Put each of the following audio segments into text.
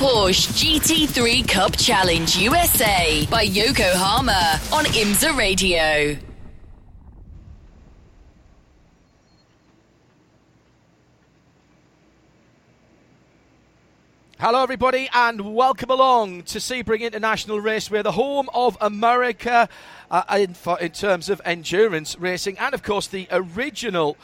Porsche GT3 Cup Challenge USA by Yokohama on IMSA Radio. Hello, everybody, and welcome along to Sebring International Raceway, the home of America uh, in, in, terms of endurance racing, and of course the original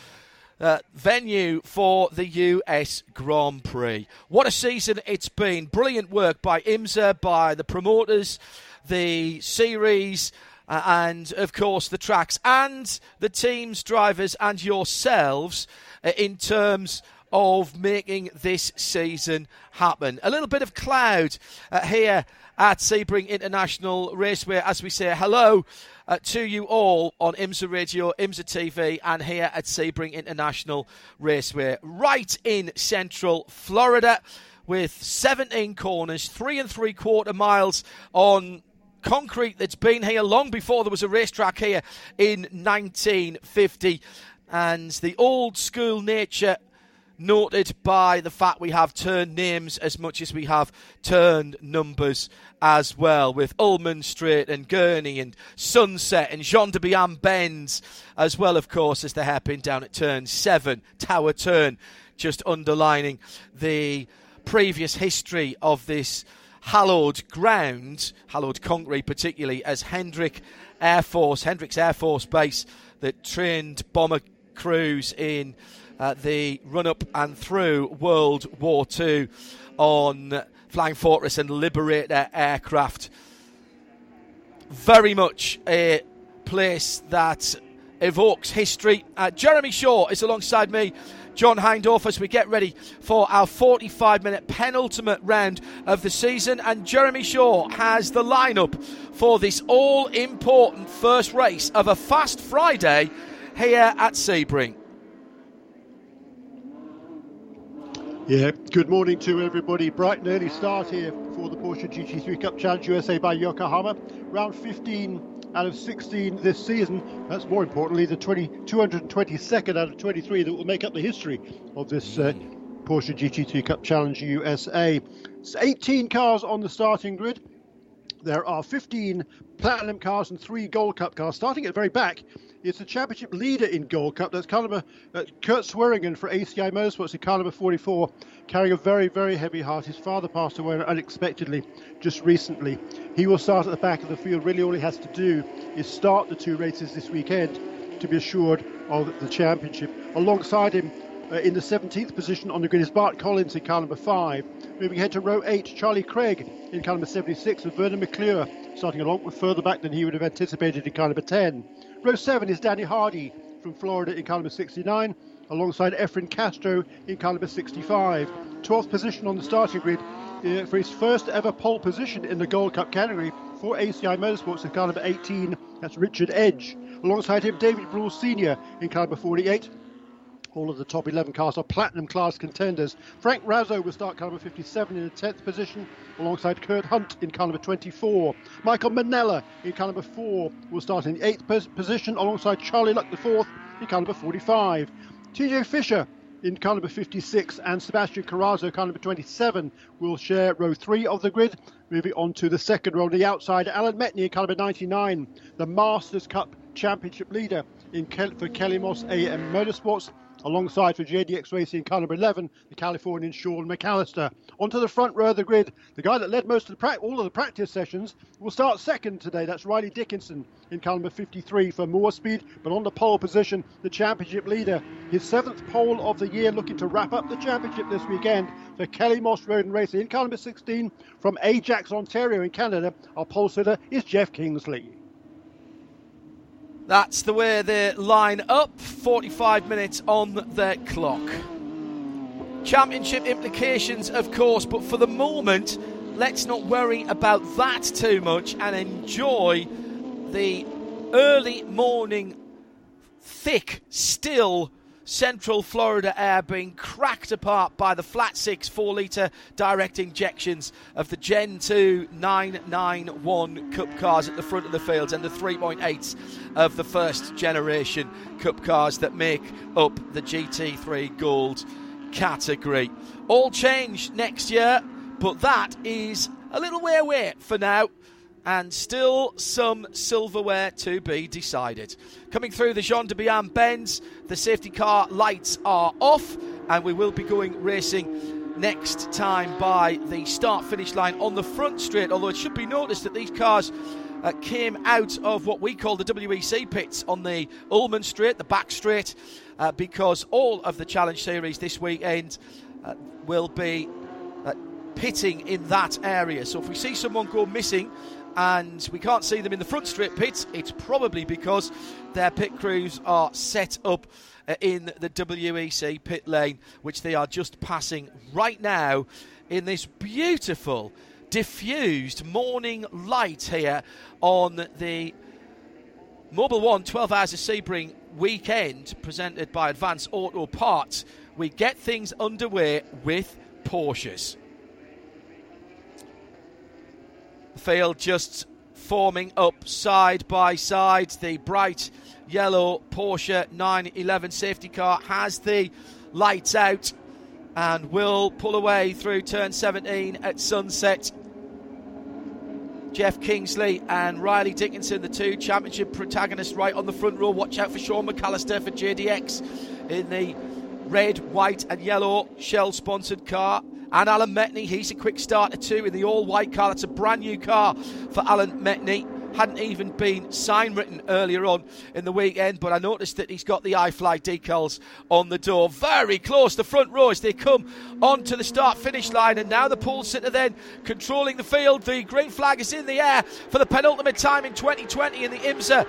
uh, venue for the US Grand Prix. What a season it's been! Brilliant work by IMSA, by the promoters, the series. Uh, and of course, the tracks and the teams, drivers, and yourselves uh, in terms of making this season happen. A little bit of cloud uh, here at Sebring International Raceway as we say hello uh, to you all on IMSA Radio, IMSA TV, and here at Sebring International Raceway, right in central Florida, with 17 corners, three and three quarter miles on concrete that's been here long before there was a racetrack here in 1950 and the old school nature noted by the fact we have turned names as much as we have turned numbers as well, with Ulmann Straight and Gurney and Sunset and Jean de Bihan Bends, as well, of course, as the hairpin down at turn seven, Tower Turn, just underlining the previous history of this hallowed ground, hallowed concrete particularly, as Hendrick Air Force, Hendricks Air Force Base that trained bomber crews in uh, the run up and through World War II on Flying Fortress and Liberator aircraft. Very much a place that evokes history. Uh, Jeremy Shaw is alongside me. John Hindhaugh as we get ready for our 45 minute penultimate round of the season. And Jeremy Shaw has the lineup for this all important first race of a fast Friday here at Sebring. Yeah, good morning to everybody. Bright and early start here for the Porsche GT3 Cup Challenge USA by Yokohama. Round 15 out of 16 this season. That's more importantly the 20, 222nd out of 23 that will make up the history of this uh, Porsche GT3 Cup Challenge USA. It's 18 cars on the starting grid. There are 15 platinum cars and three gold cup cars. Starting at the very back is the championship leader in gold cup. That's car uh, Kurt Swearingen for ACI Motorsports in car number 44, carrying a very, very heavy heart. His father passed away unexpectedly just recently. He will start at the back of the field. Really, all he has to do is start the two races this weekend to be assured of the championship. Alongside him, uh, in the 17th position on the grid is Bart Collins in car number 5. Moving ahead to row 8, Charlie Craig in car number 76 with Vernon McClure starting a lot further back than he would have anticipated in car number 10. Row 7 is Danny Hardy from Florida in car number 69 alongside Efren Castro in car number 65. 12th position on the starting grid uh, for his first ever pole position in the Gold Cup category for ACI Motorsports in car number 18. That's Richard Edge. Alongside him, David Brule Sr. in car number 48. All of the top 11 cars are platinum class contenders. Frank Razzo will start car number 57 in the 10th position, alongside Kurt Hunt in car number 24. Michael Manella in car number 4 will start in the 8th position, alongside Charlie Luck the 4th in car number 45. TJ Fisher in car number 56 and Sebastian Carrazzo, car number 27, will share row 3 of the grid. Moving on to the second row on the outside, Alan Metni in car number 99, the Masters Cup Championship leader in Kel- for Kelly Moss AM Motorsports alongside for JDX Racing number 11, the Californian Sean McAllister. Onto the front row of the grid, the guy that led most of the all of the practice sessions will start second today. That's Riley Dickinson in car number 53 for Moorespeed, but on the pole position, the championship leader. His seventh pole of the year, looking to wrap up the championship this weekend for Kelly Moss Road and Racing in car number 16 from Ajax, Ontario in Canada. Our pole sitter is Jeff Kingsley. That's the way they line up. 45 minutes on the clock. Championship implications, of course, but for the moment, let's not worry about that too much and enjoy the early morning, thick, still Central Florida air being cracked apart by the flat six 4 litre direct injections of the Gen 2 991 Cup cars at the front of the fields and the 3.8s of the first generation Cup cars that make up the GT3 Gold category. All change next year, but that is a little way away for now and still some silverware to be decided. Coming through the Jean de Bihan bends, the safety car lights are off, and we will be going racing next time by the start finish line on the front straight. Although it should be noticed that these cars uh, came out of what we call the WEC pits on the Ulmann straight, the back straight, uh, because all of the Challenge Series this weekend uh, will be uh, pitting in that area. So if we see someone go missing, and we can't see them in the front straight pits, it's probably because their pit crews are set up uh, in the WEC pit lane, which they are just passing right now in this beautiful, diffused morning light here on the Mobil 1 12 Hours of Sebring weekend presented by Advance Auto Parts. We get things underway with Porsches. The field just forming up side by side. The bright yellow Porsche 911 safety car has the lights out and will pull away through turn 17 at sunset. Jeff Kingsley and Riley Dickinson, the two championship protagonists, right on the front row. Watch out for Sean McAllister for JDX in the red, white, and yellow Shell sponsored car. And Alan Metni. he's a quick starter too in the all white car. That's a brand new car for Alan Metni. Hadn't even been sign written earlier on in the weekend, but I noticed that he's got the iFly decals on the door. Very close, the front row as they come onto the start finish line. And now the pole sitter then controlling the field. The green flag is in the air for the penultimate time in 2020 in the IMSA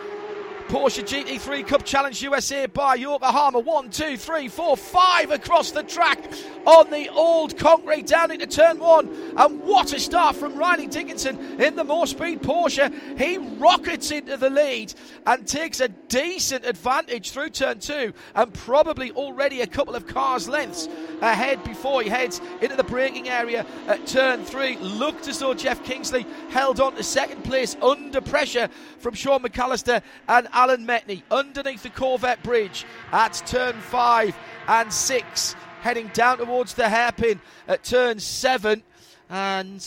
Porsche GT3 Cup Challenge USA by Yokohama. One, two, three, four, five across the track on the old concrete down into turn one. And what a start from Riley Dickinson in the Moorespeed Porsche. He rockets into the lead and takes a decent advantage through turn two and probably already a couple of cars' lengths ahead before he heads into the braking area at turn three. Looked as though Jeff Kingsley held on to second place under pressure from Sean McAllister and Alan Metni underneath the Corvette bridge at turn five and six, heading down towards the hairpin at turn seven. And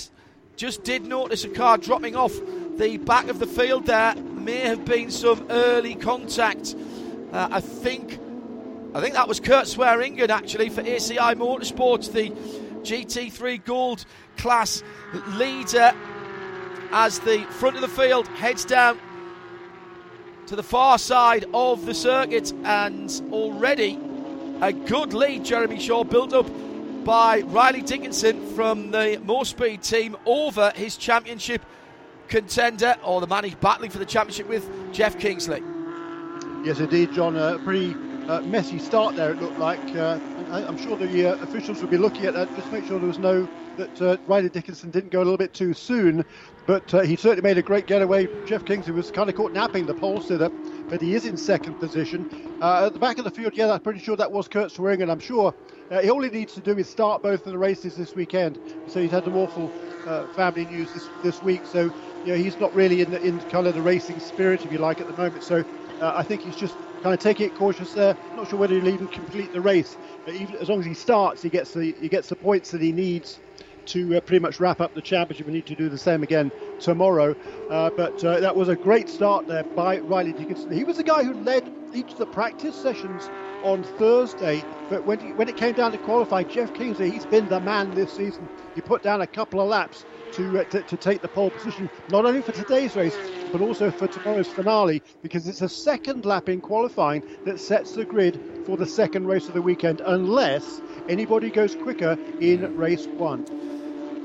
just did notice a car dropping off the back of the field there. May have been some early contact. Uh, I think I think that was Kurt Swearingen actually for ACI Motorsports, the GT3 Gold class leader, as the front of the field heads down to the far side of the circuit, and already a good lead, Jeremy Shaw, built up by Riley Dickinson from the Moorespeed team over his championship contender, or the man he's battling for the championship with, Jeff Kingsley. Yes, indeed, John. A pretty uh, messy start there, it looked like. Uh, I'm sure the uh, officials will be looking at that just to make sure there was no that uh, Riley Dickinson didn't go a little bit too soon, but uh, he certainly made a great getaway. Jeff Kingsley was kind of caught napping the pole sitter, but he is in second position. Uh, at the back of the field, yeah, I'm pretty sure that was Kurt Swing, and I'm sure uh, he all he needs to do is start both of the races this weekend. So he's had some awful uh, family news this, this week, so you know, he's not really in, the, in kind of the racing spirit, if you like, at the moment. So uh, I think he's just kind of taking it cautious there. Not sure whether he'll even complete the race, but even, as long as he starts, he gets the he gets the points that he needs to uh, pretty much wrap up the championship. We need to do the same again tomorrow. Uh, but uh, that was a great start there by Riley Dickinson. He was the guy who led each of the practice sessions on Thursday. But when, he, when it came down to qualify, Jeff Kingsley, he's been the man this season. He put down a couple of laps to, uh, to, to, take the pole position, not only for today's race, but also for tomorrow's finale, because it's a second lap in qualifying that sets the grid for the second race of the weekend, unless anybody goes quicker in race one.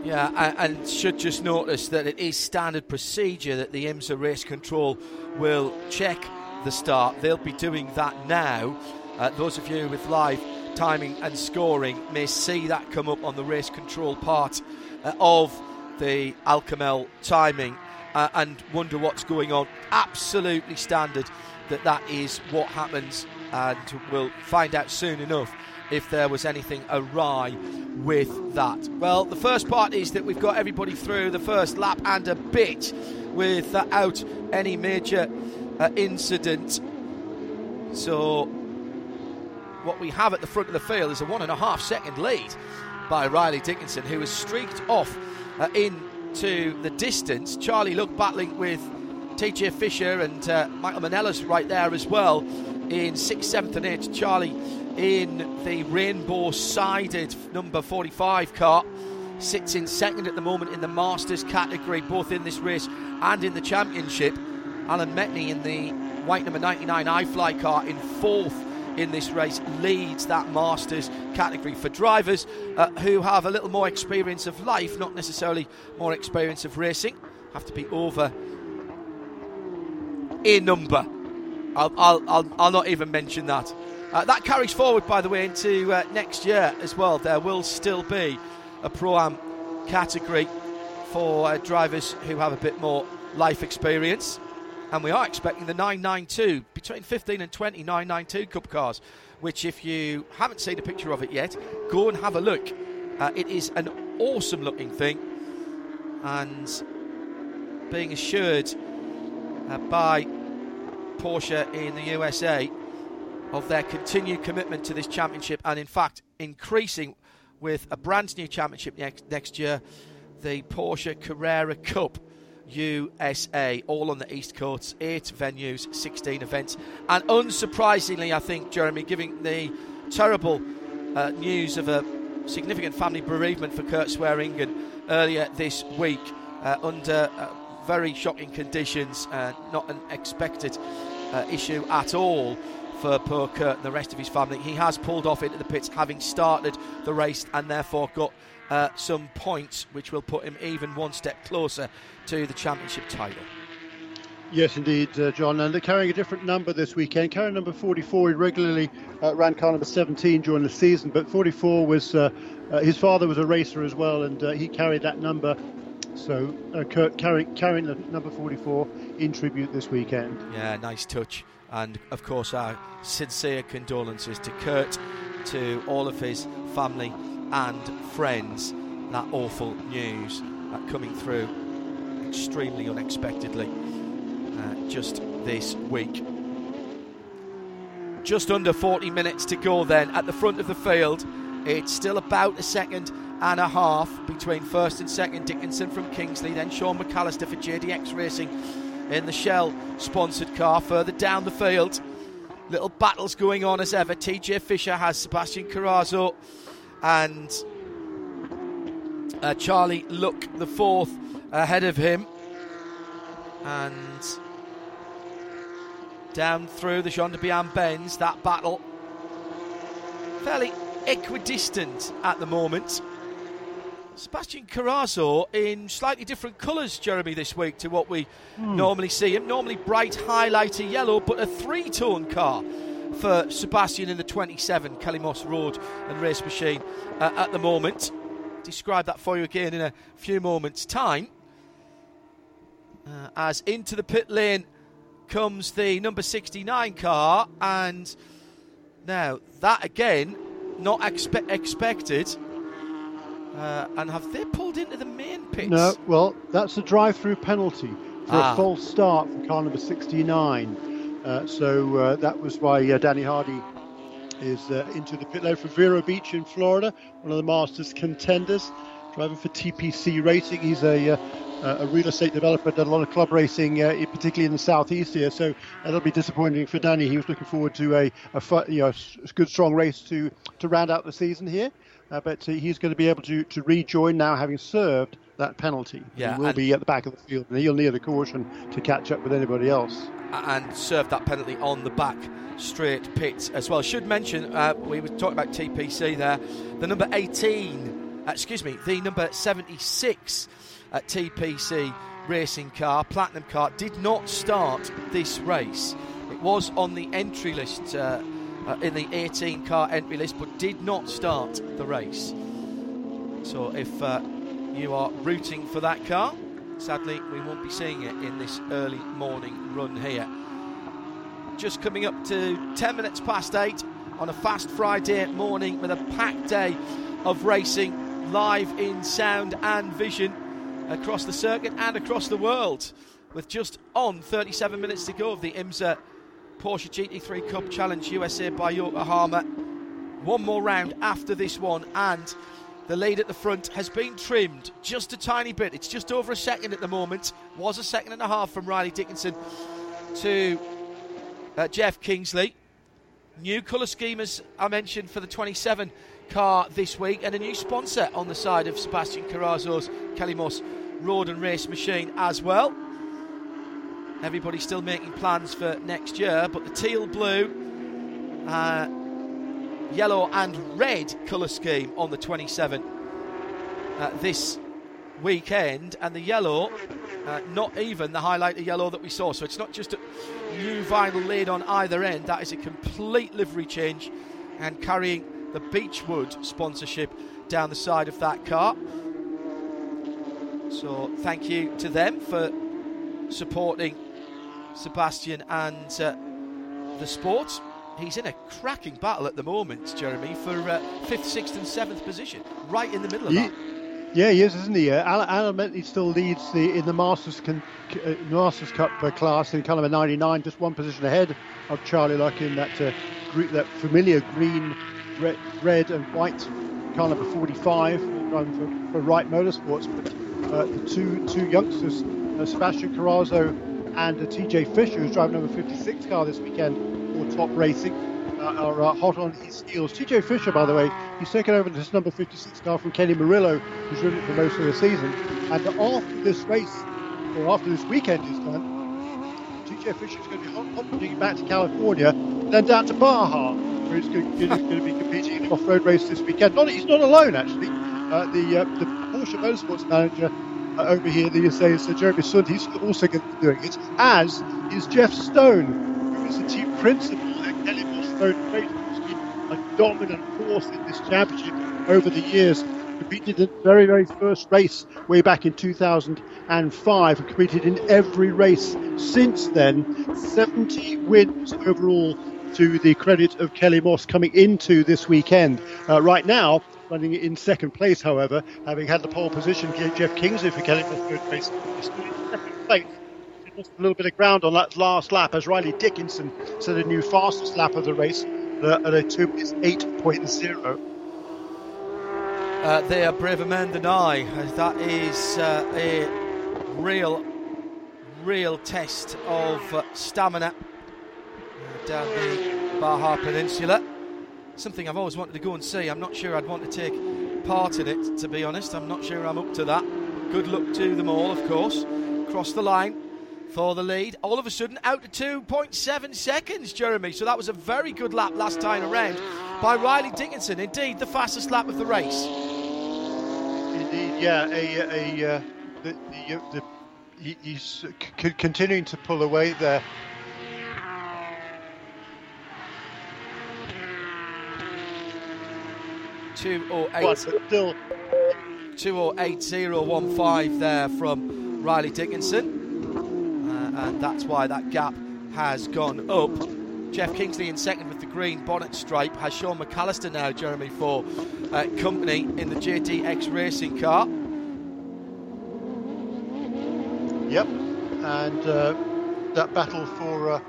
Yeah, and should just notice that it is standard procedure that the IMSA race control will check the start. They'll be doing that now. Uh, those of you with live timing and scoring may see that come up on the race control part uh, of the Al Kamel timing uh, and wonder what's going on. Absolutely standard that that is what happens, and we'll find out soon enough if there was anything awry with that. Well, the first part is that we've got everybody through the first lap and a bit without any major uh, incident. So, what we have at the front of the field is a one and a half second lead by Riley Dickinson, who has streaked off uh, into the distance. Charlie Luck battling with TJ Fisher and uh, Michael Manelas right there as well in 6th, 7th, and 8th. Charlie in the rainbow sided number 45 car. Sits in second at the moment in the Masters category, both in this race and in the Championship. Alan Metni in the white number 99 iFly car in fourth in this race leads that Masters category for drivers uh, who have a little more experience of life, not necessarily more experience of racing. Have to be over a number. I'll, I'll, I'll, I'll not even mention that. Uh, that carries forward, by the way, into uh, next year as well. There will still be a Pro Am category for uh, drivers who have a bit more life experience. And we are expecting the 992, between 15 and 20 992 Cup cars, which, if you haven't seen a picture of it yet, go and have a look. Uh, it is an awesome looking thing. And being assured uh, by Porsche in the USA of their continued commitment to this championship and, in fact, increasing with a brand new championship next, next year, the Porsche Carrera Cup USA, all on the East Coast, eight venues, 16 events. And unsurprisingly, I think, Jeremy, giving the terrible uh, news of a significant family bereavement for Kurt Swearingen earlier this week uh, under uh, very shocking conditions, uh, not an expected uh, issue at all for poor Kurt and the rest of his family. He has pulled off into the pits, having started the race, and therefore got uh, some points, which will put him even one step closer to the championship title. Yes, indeed, uh, John. And they're carrying a different number this weekend. Carrying number 44, he regularly uh, ran car number 17 during the season, but 44 was uh, uh his father was a racer as well, and uh, he carried that number. So uh, Kurt carrying carrying the number 44 in tribute this weekend. Yeah, nice touch. And of course, our sincere condolences to Kurt, to all of his family and friends. That awful news coming through extremely unexpectedly uh, just this week. Just under 40 minutes to go then at the front of the field. It's still about a second and a half between first and second. Dickinson from Kingsley, then Sean McAllister for JDX Racing in the Shell sponsored car further down the field. Little battles going on as ever. TJ Fisher has Sebastian Carrazzo and uh, Charlie Luck, the fourth, ahead of him. And down through the Jean de Bihan bends, that battle fairly equidistant at the moment. Sebastian Carrazzo in slightly different colours, Jeremy, this week to what we mm. normally see him. Normally bright highlighter yellow, but a three tone car for Sebastian in the 27 Kelly Moss Road and Race Machine uh, at the moment. Describe that for you again in a few moments' time. Uh, as into the pit lane comes the number 69 car, and now that again, not expe- expected uh, and have they pulled into the main pits? No, well, that's a drive through penalty for ah. a false start for car number 69. Uh, so uh, that was why uh, Danny Hardy is uh, into the pit lane for Vero Beach in Florida, one of the Masters contenders, driving for TPC Racing. He's a uh, a real estate developer, done a lot of club racing, uh, particularly in the southeast here. So that'll be disappointing for Danny. He was looking forward to a, a you know, a good strong race to to round out the season here uh, but he's going to be able to, to rejoin now, having served that penalty. Yeah, he will be at the back of the field, and he'll need the caution to catch up with anybody else. And serve that penalty on the back straight pit as well. Should mention, uh, we were talking about TPC there, the number 18, uh, excuse me, the number 76 at TPC racing car, platinum car, did not start this race. It was on the entry list uh, uh, in the 18 car entry list, but did not start the race. So if uh, you are rooting for that car. Sadly, we won't be seeing it in this early morning run here. Just coming up to 10 minutes past 8 on a fast Friday morning with a packed day of racing live in sound and vision across the circuit and across the world. With just on 37 minutes to go of the IMSA Porsche GT3 Cup Challenge USA by Yokohama. One more round after this one, and the lead at the front has been trimmed just a tiny bit. It's just over a second at the moment. Was a second and a half from Riley Dickinson to uh, Jeff Kingsley. New colour scheme, as I mentioned, for the 27 car this week, and a new sponsor on the side of Sebastian Carrazzo's Kelly Moss Road and Race Machine as well. Everybody's still making plans for next year, but the teal blue, uh, yellow and red colour scheme on the 27 uh, this weekend, and the yellow, uh, not even the highlighter yellow that we saw. So it's not just a new vinyl lid on either end, that is a complete livery change and carrying the Beechwood sponsorship down the side of that car. So thank you to them for supporting Sebastian and uh, the sport he's in a cracking battle at the moment, Jeremy, for uh, fifth, sixth, and seventh position, right in the middle of yeah, that. Yeah, he is, isn't he? Uh, Bentley still leads the in the Masters con, uh, Masters Cup uh, class in caliber 99, just one position ahead of Charlie Luck in that uh, gre- that familiar green, red, red and white car number 45, run for, for Wright Motorsports. But uh, the two two youngsters, uh, Sebastian Carrazzo and TJ Fisher, who's driving number 56 car this weekend, for Top Racing uh, are uh, hot on his heels. TJ Fisher, by the way, he's taken over this number 56 car from Kenny Murillo, who's ridden it for most of the season. And after this race, or after this weekend is done, TJ Fisher is going to be hot back to California, then down to Baja, where he's going, going, to be competing in an off-road race this weekend. Not, he's not alone, actually. Uh, the, uh, the Porsche Motorsports manager uh, over here these days, uh, Jeremy Sund, he's also going to be doing it, as is Jeff Stone, is the team principal at Kelly Moss Road Racing, a dominant force in this championship over the years. Competed in the very, very first race way back in 2005 and competed in every race since then. 70 wins overall to the credit of Kelly Moss coming into this weekend. Uh, right now, running in second place, however, having had the pole position, Jeff Kingsley for Racing is still in second place lost a little bit of ground on that last lap as Riley Dickinson set a new fastest lap of the race at a 2 minutes 8.0. Uh, they are braver men than I. That is uh, a real, real test of uh, stamina uh, down the Baja Peninsula. Something I've always wanted to go and see. I'm not sure I'd want to take part in it, to be honest. I'm not sure I'm up to that. Good luck to them all, of course. Cross the line for the lead. All of a sudden, out to 2.7 seconds, Jeremy. So that was a very good lap last time around by Riley Dickinson. Indeed, the fastest lap of the race. Indeed, yeah. A, a, uh, the, the, the, he's continuing to pull away there. 208.015 there from Riley Dickinson. Uh, and that's why that gap has gone up. Jeff Kingsley in second with the green bonnet stripe. Has Sean McAllister now, Jeremy, for uh, company in the JDX racing car. Yep, and uh, that battle for uh,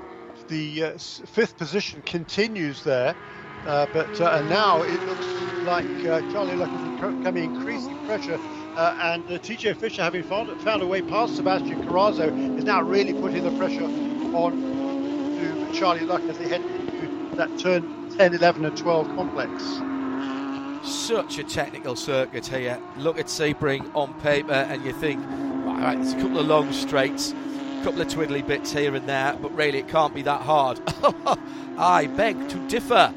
the uh, fifth position continues there. Uh, but uh, now it looks like Charlie Luck is coming increasing pressure uh, and uh, TJ Fisher, having found, found a way past Sebastian Carrazzo, is now really putting the pressure on to Charlie Luck as they head into that turn 10, 11, and 12 complex. Such a technical circuit here. Look at Sebring on paper, and you think, right, there's a couple of long straights, a couple of twiddly bits here and there, but really it can't be that hard. I beg to differ.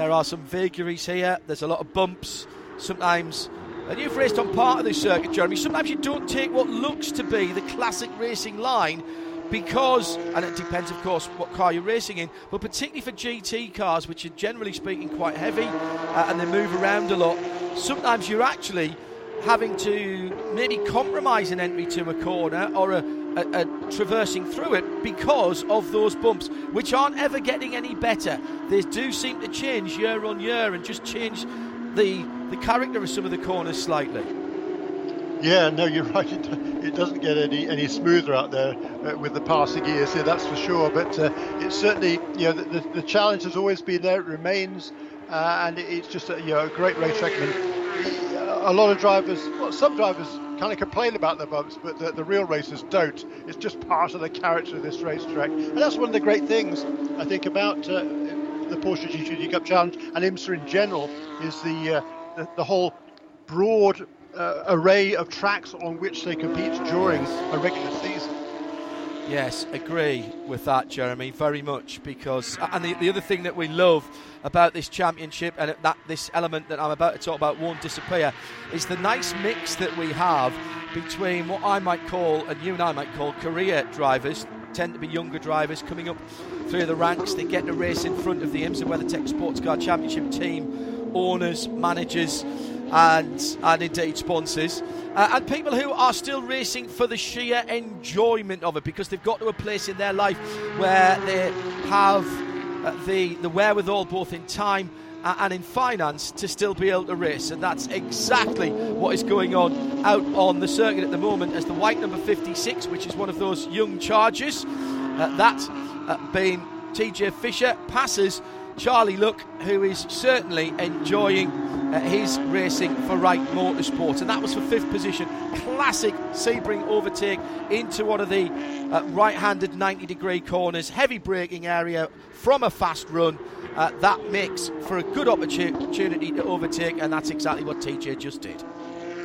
There are some vagaries here, there's a lot of bumps. Sometimes and you've raced on part of this circuit, Jeremy. Sometimes you don't take what looks to be the classic racing line because, and it depends, of course, what car you're racing in, but particularly for GT cars, which are generally speaking quite heavy uh, and they move around a lot, sometimes you're actually having to maybe compromise an entry to a corner or a, a, a, traversing through it because of those bumps, which aren't ever getting any better. They do seem to change year on year and just change the the character of some of the corners slightly. Yeah, no, you're right. It, it doesn't get any, any smoother out there uh, with the passing years, yeah, that's for sure. But uh, it's certainly, you know, the, the, the, challenge has always been there. It remains, uh, and it's just a, you know, a great racetrack. I mean, a lot of drivers, well, some drivers kind of complain about the bumps, but the, the, real racers don't. It's just part of the character of this racetrack, and that's one of the great things I think about uh, the Porsche GT Cup Challenge and IMSA in general is the uh, the, the, whole broad uh, array of tracks on which they compete during a regular season. Yes, agree with that, Jeremy, very much. Because and the, the other thing that we love about this championship and that this element that I'm about to talk about won't disappear is the nice mix that we have between what I might call and you and I might call career drivers. Tend to be younger drivers coming up through the ranks. They get to race in front of the IMSA WeatherTech Sports Car Championship team, owners, managers and, and indeed sponsors. Uh, and people who are still racing for the sheer enjoyment of it because they've got to a place in their life where they have uh, the, the wherewithal, both in time uh, and in finance, to still be able to race. And that's exactly what is going on out on the circuit at the moment as the white number 56, which is one of those young charges, uh, that uh, being TJ Fisher, passes Charlie Luck, who is certainly enjoying uh, his racing for Wright Motorsport. And that was for fifth position. Classic Sebring overtake into one of the uh, right handed 90 degree corners. Heavy braking area from a fast run. Uh, that makes for a good opportunity to overtake, and that's exactly what TJ just did.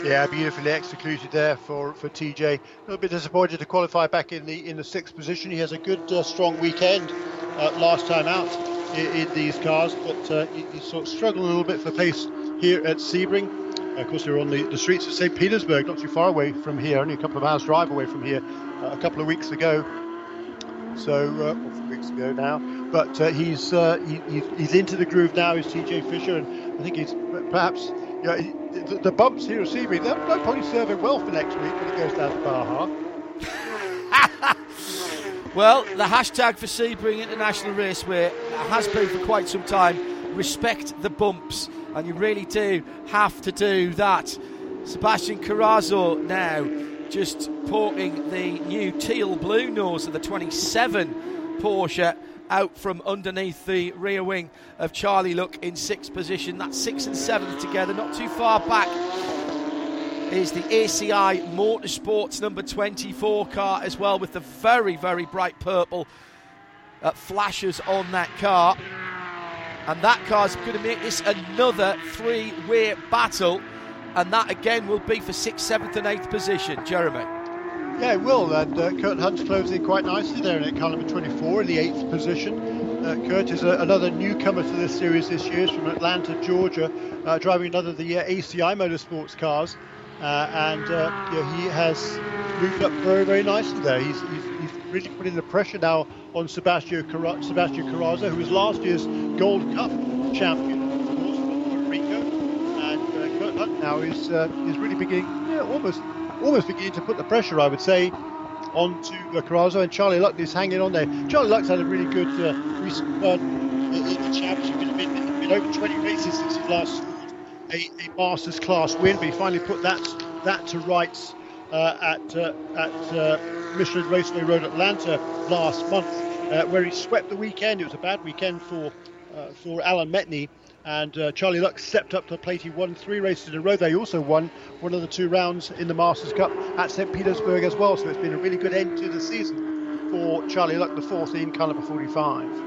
Yeah, beautifully executed there for, for TJ. A little bit disappointed to qualify back in the in the sixth position. He has a good, uh, strong weekend uh, last time out in, in these cars, but uh, he, sort of struggled a little bit for pace here at Sebring. Of course, we're on the, the streets of St. Petersburg, not too far away from here, only a couple of hours drive away from here, uh, a couple of weeks ago. So, uh, weeks ago now. But uh, he's, uh, he, he's into the groove now. He's TJ Fisher, and I think he's perhaps you know, the, the, bumps here at Sebring, they'll, they'll probably serve him well for next week when he goes down to Baja. Well, the hashtag for Sebring International Raceway has been for quite some time respect the bumps, and you really do have to do that. Sebastian Carrazzo now just porting the new teal blue nose of the 27 Porsche out from underneath the rear wing of Charlie Luck in sixth position. That's sixth and seventh together, not too far back is the ACI Motorsports number 24 car as well, with the very, very bright purple uh, flashes on that car. And that car's going to make this another three way battle. And that again will be for sixth, seventh, and eighth position. Jeremy. Yeah, it will. And uh, Kurt Hunt's closing quite nicely there in car number 24 in the eighth position. Uh, Kurt is a, another newcomer to this series this year. He's from Atlanta, Georgia, uh, driving another of the uh, ACI Motorsports cars. Uh, and uh, he has moved up very, very nicely there. He's, he's, he's really putting the pressure now on Sebastian, Car- Sebastian Carrazzo, who was last year's Gold Cup champion, of course, from Puerto Rico. And uh, now is, uh, is really beginning, yeah, almost, almost beginning to put the pressure, I would say, onto uh. And Charlie Luck is hanging on there. Charlie Luck's had a really good uh, recent run in, the championship. He's been, been over 20 races since he last a, a Masters class win, but he finally put that that to rights uh, at uh, at uh, Michelin Raceway Road Atlanta last month, uh, where he swept the weekend. It was a bad weekend for uh, for Alan Metni. And uh, Charlie Luck stepped up to the plate. He won three races in a row. They also won one of the two rounds in the Masters Cup at St. Petersburg as well. So it's been a really good end to the season for Charlie Luck, the 14 caliber 45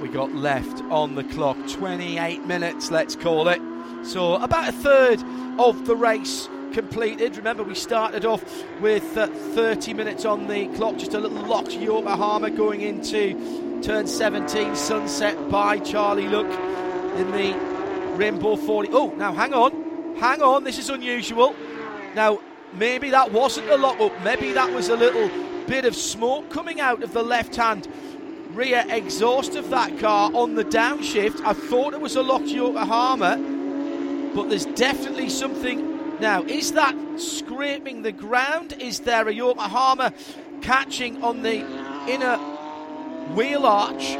we got left on the clock. 28 minutes, let's call it. So, about a third of the race completed. Remember, we started off with uh, 30 minutes on the clock, just a little locked Yokohama going into turn 17, sunset by Charlie Luck in the Rainbow 40. Oh, now hang on, hang on, this is unusual. Now, maybe that wasn't a lock up, maybe that was a little bit of smoke coming out of the left hand rear exhaust of that car on the downshift. I thought it was a locked Yokohama. but there's definitely something now. Is that scraping the ground? Is there a Yokohama catching on the inner wheel arch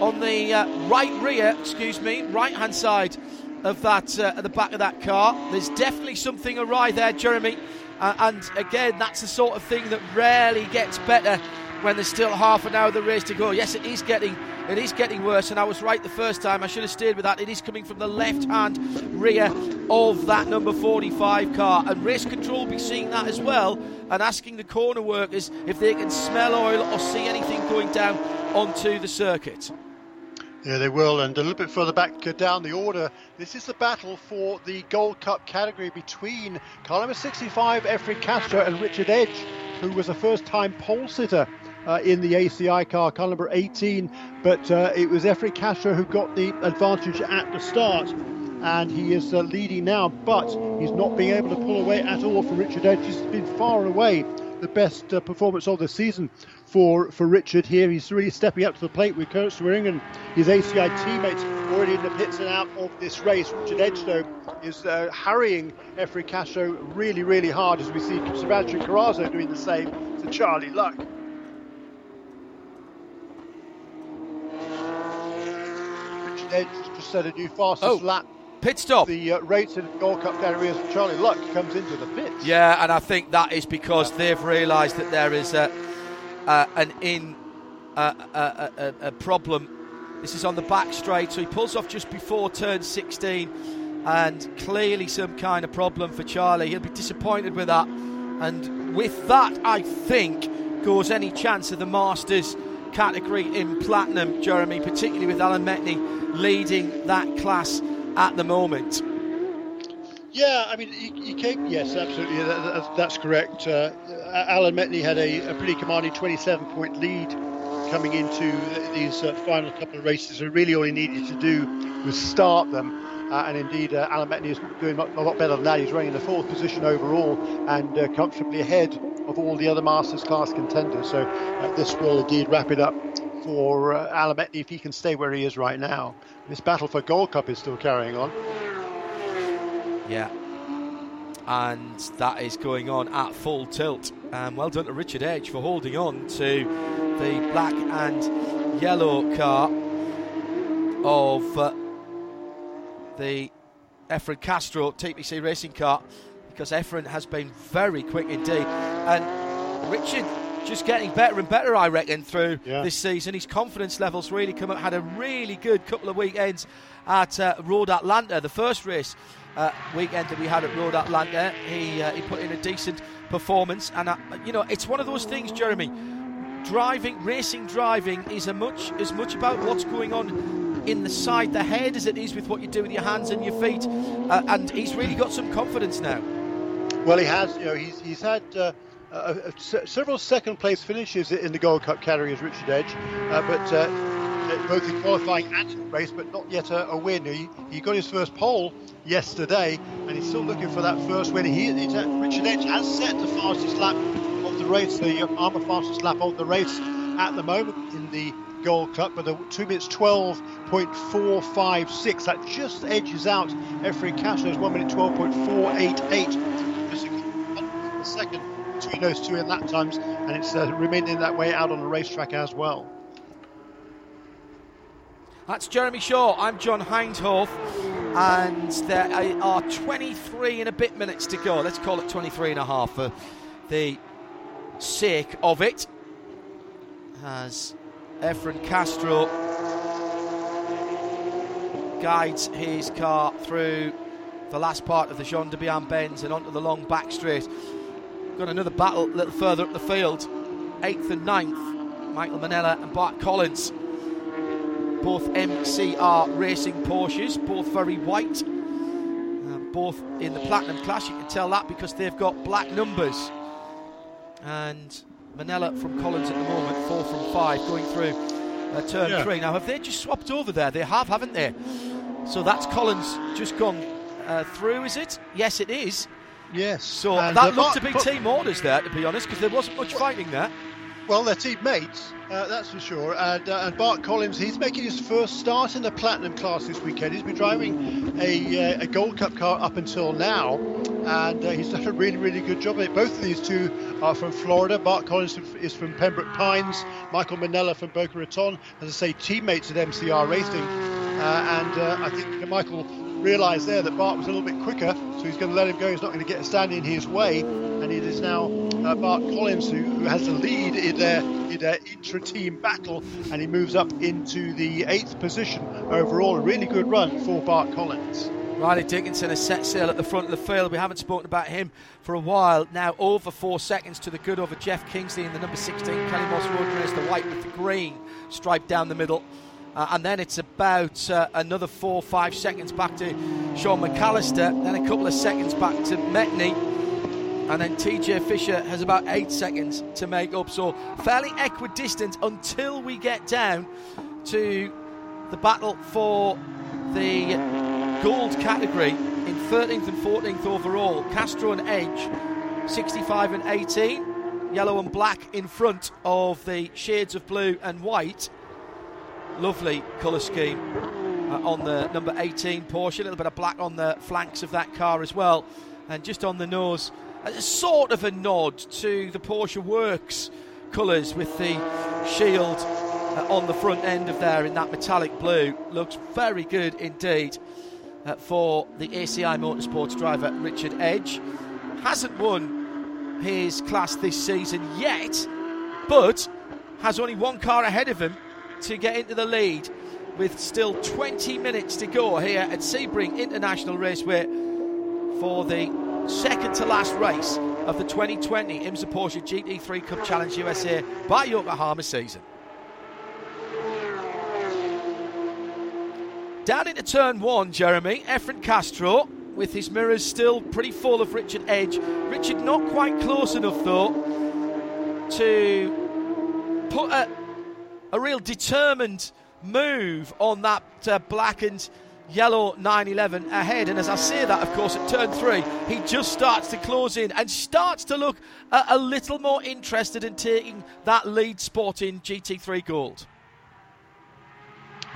on the uh, right rear, excuse me, right hand side of that uh, at the back of that car? There's definitely something awry there, Jeremy. Uh, and again, that's the sort of thing that rarely gets better when there's still half an hour of the race to go. Yes, it is getting it is getting worse, and I was right the first time. I should have stayed with that. It is coming from the left-hand rear of that number 45 car, and race control will be seeing that as well, and asking the corner workers if they can smell oil or see anything going down onto the circuit. Yeah, they will. And a little bit further back down the order, this is the battle for the Gold Cup category between car number 65, Efren Castro, and Richard Edge, who was a first time pole sitter uh, in the ACI car, car number 18. But uh, it was Efren Castro who got the advantage at the start. And he is uh, leading now, but he's not being able to pull away at all from Richard Edge. He's been far away the best uh, performance of the season for, for Richard here. He's really stepping up to the plate with Kurt Swearingen and his ACI teammates already in the pits and out of this race. Richard Edge, though, is uh, harrying Efren Castro really, really hard as we see Sebastian Carrazzo doing the same to Charlie Luck. Edge just set a new fastest oh, lap. Pit stop. The uh, rates in Gold Cup categories. Charlie Luck comes into the pit. Yeah, and I think that is because yeah. they've realised that there is a, uh, an in uh, a, a, a, problem. This is on the back straight, so he pulls off just before turn 16, and clearly some kind of problem for Charlie. He'll be disappointed with that, and with that, I think goes any chance of the Masters category in platinum, Jeremy, particularly with Alan Metni leading that class at the moment. Yeah, I mean, he came. Yes, absolutely. That, that's correct. Uh, Alan Metni had a, a, pretty commanding 27-point lead coming into these uh, final couple of races. So really, all he needed to do was start them. Uh, and indeed, uh, Alan Metni is doing a lot better than that. He's running in the fourth position overall and uh, comfortably ahead of all the other Masters class contenders. So uh, this will indeed wrap it up for uh, Alan Metni if he can stay where he is right now. This battle for Gold Cup is still carrying on. Yeah. And that is going on at full tilt. And well done to Richard Edge for holding on to the black and yellow car of uh, the Efren Castro TPC racing car because Efren has been very quick indeed. And Richard just getting better and better, I reckon, through yeah. this season. His confidence levels really come up. Had a really good couple of weekends at uh, Road Atlanta, the first race uh, weekend that we had at Road Atlanta. He uh, he put in a decent performance, and uh, you know it's one of those things, Jeremy. Driving, racing, driving is a much as much about what's going on in the side, the head, as it is with what you do with your hands and your feet. Uh, and he's really got some confidence now. Well, he has. You know, he's he's had. Uh, uh, uh several second place finishes in the Gold Cup category as Richard Edge, uh, but uh, both in qualifying and race, but not yet a, a win. He, he, got his first pole yesterday, and he's still looking for that first win. He, Richard Edge has set the fastest lap of the race, the AHRMA fastest lap of the race at the moment in the Gold Cup, but the two minutes 12.456. That just edges out Efren Castro's one minute 12.488 the second between those two in lap times, and it's uh, remaining that way out on the racetrack as well. That's Jeremy Shaw. I'm John Hindhaugh, and there are 23 and a bit minutes to go. Let's call it 23 and a half for the sake of it. As Efren Castro guides his car through the last part of the Jean de Bihan bends and onto the long back straight. Got another battle a little further up the field. Eighth and ninth, Michael Manella and Bart Collins. Both MCR racing Porsches, both very white. Uh, both in the platinum class. You can tell that because they've got black numbers. And Manella from Collins at the moment, four from five, going through uh, turn yeah. three. Now, have they just swapped over there? They have, haven't they? So that's Collins just gone uh, through, is it? Yes, it is. Yes. So and that looked to be team orders there, to be honest, because there wasn't much fighting there. Well, they're teammates, uh, that's for sure. And, uh, and Bart Collins, he's making his first start in the Platinum class this weekend. He's been driving a, uh, a Gold Cup car up until now, and uh, he's done a really, really good job of it. Both of these two are from Florida. Bart Collins is from Pembroke Pines, Michael Manella from Boca Raton, as I say, teammates at MCR Racing. Uh, and uh, I think Michael realised there that Bart was a little bit quicker, so he's going to let him go. He's not going to get a stand in his way, and it is now uh, Bart Collins who, who, has the lead in their, in their intra-team battle, and he moves up into the eighth position overall. A really good run for Bart Collins. Riley Dickinson has set sail at the front of the field. We haven't spoken about him for a while now. Over four seconds to the good over Jeff Kingsley in the number 16. Kelly Moss Road the white with the green stripe down the middle. Uh, and then it's about uh, another four or five seconds back to Sean McAllister, then a couple of seconds back to Metni, and then TJ Fisher has about eight seconds to make up. So fairly equidistant until we get down to the battle for the gold category in 13th and 14th overall. Castro and Edge, 65 and 18, yellow and black in front of the shades of blue and white lovely colour scheme uh, on the number 18 Porsche. A little bit of black on the flanks of that car as well. And just on the nose, a sort of a nod to the Porsche Works colours with the shield uh, on the front end of there in that metallic blue. Looks very good indeed uh, for the ACI Motorsports driver Richard Edge. Hasn't won his class this season yet, but has only one car ahead of him to get into the lead with still 20 minutes to go here at Sebring International Raceway for the second to last race of the 2020 IMSA Porsche GT3 Cup Challenge USA by Yokohama season. Down into turn one, Jeremy, Efren Castro with his mirrors still pretty full of Richard Edge. Richard not quite close enough though to put a a real determined move on that uh, black and yellow 911 ahead. And as I say that, of course, at turn three, he just starts to close in and starts to look a, a little more interested in taking that lead spot in GT3 Gold.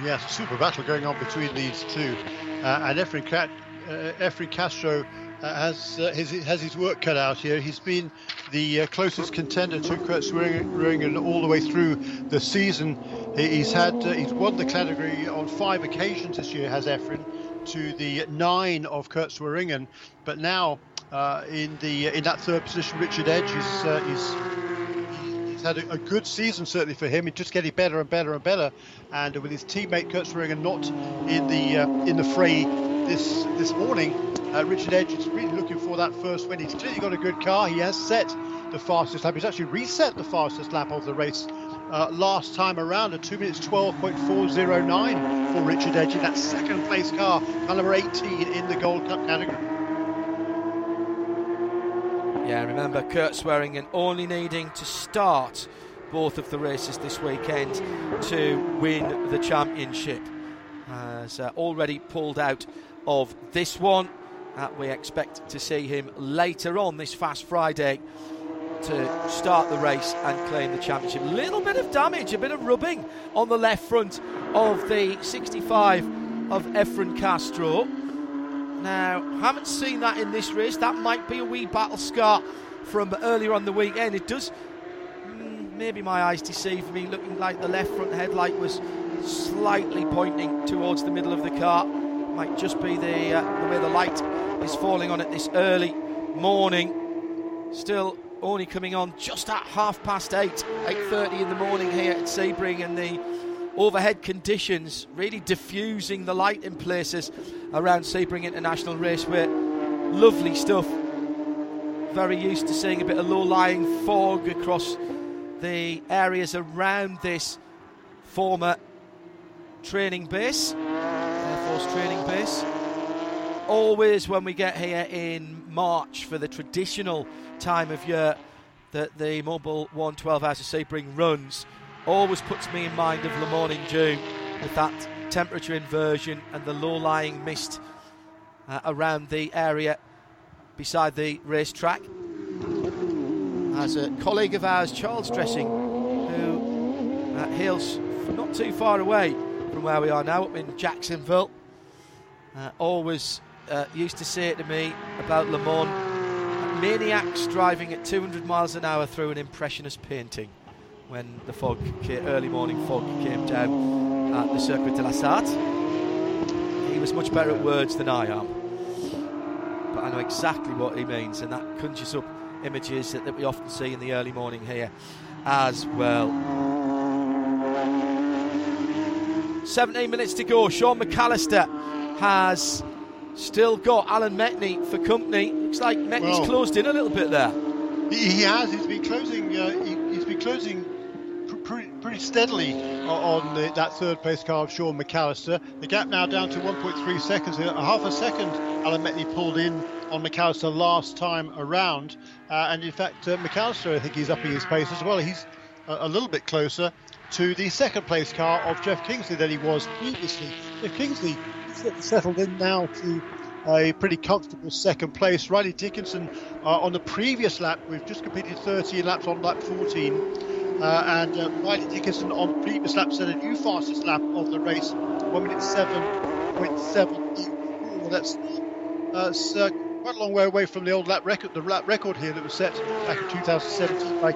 Yes, super battle going on between these two. Uh, and Efren, uh, Efren Castro uh, has uh, his, has his work cut out here. He's been the uh, closest contender to Kurt Swearingen all the way through the season. He's had uh, he's won the category on five occasions this year. Has Efren to the nine of Kurt Swearingen, but now uh, in the in that third position, Richard Edge is uh, he's, he's had a, a, good season certainly for him. He's just getting better and better and better, and with his teammate Kurt Swearingen not in the in the fray this this morning, uh, Richard Edge is really looking for that first win. He's clearly got a good car. He has set the fastest lap. He's actually reset the fastest lap of the race uh, last time around at 2 minutes 12.409 for Richard Edge in that second place car, car number 18 in the Gold Cup category. Yeah, remember Kurt Swearingen only needing to start both of the races this weekend to win the championship. Has uh, already pulled out of this one. We expect to see him later on this Fast Friday to start the race and claim the championship. A little bit of damage, a bit of rubbing on the left front of the 65 of Efren Castro. Now, haven't seen that in this race. That might be a wee battle scar from earlier on the weekend. It does, mm, maybe my eyes deceive me, looking like the left front headlight was slightly pointing towards the middle of the car. Might just be the, uh, the way the light is falling on it this early morning. Still only coming on just at half past eight, 8.30 in the morning here at Sebring and the overhead conditions really diffusing the light in places around Sebring International Raceway. Lovely stuff. Very used to seeing a bit of low-lying fog across the areas around this former training base, Air Force training base always when we get here in March for the traditional time of year that the Mobil 1 12 Hours of Sebring runs, always puts me in mind of Le Mans in June with that temperature inversion and the low-lying mist uh, around the area beside the racetrack. As a colleague of ours, Charles Dressing, who uh, hails not too far away from where we are now, up in Jacksonville. Uh, always uh, used to say to me about Le Mans maniacs driving at 200 miles an hour through an impressionist painting when the fog, early morning fog, came down at the Circuit de la Sarthe. He was much better at words than I am, but I know exactly what he means, and that conjures up images that, that we often see in the early morning here as well. 17 minutes to go. Sean McAllister has still got Alan Metni for company. Looks like Metni's well, closed in a little bit there. He, has. He's been closing. Uh, he, has been closing pretty, pretty steadily on the, that third place car of Sean McAllister. The gap now down to 1.3 seconds. A half a second, Alan Metni pulled in on McAllister last time around. Uh, and in fact, uh, McAllister, I think he's upping his pace as well. He's a, a, little bit closer to the second place car of Jeff Kingsley than he was previously. Jeff Kingsley settled in now to a pretty comfortable second place. Riley Dickinson uh, on the previous lap, we've just completed 13 laps on lap 14. Uh, and uh, Riley Dickinson on previous lap set a new fastest lap of the race, 1 minute 7.7. Well, that's, that's uh, quite a long way away from the old lap record, the lap record here that was set back in 2017 by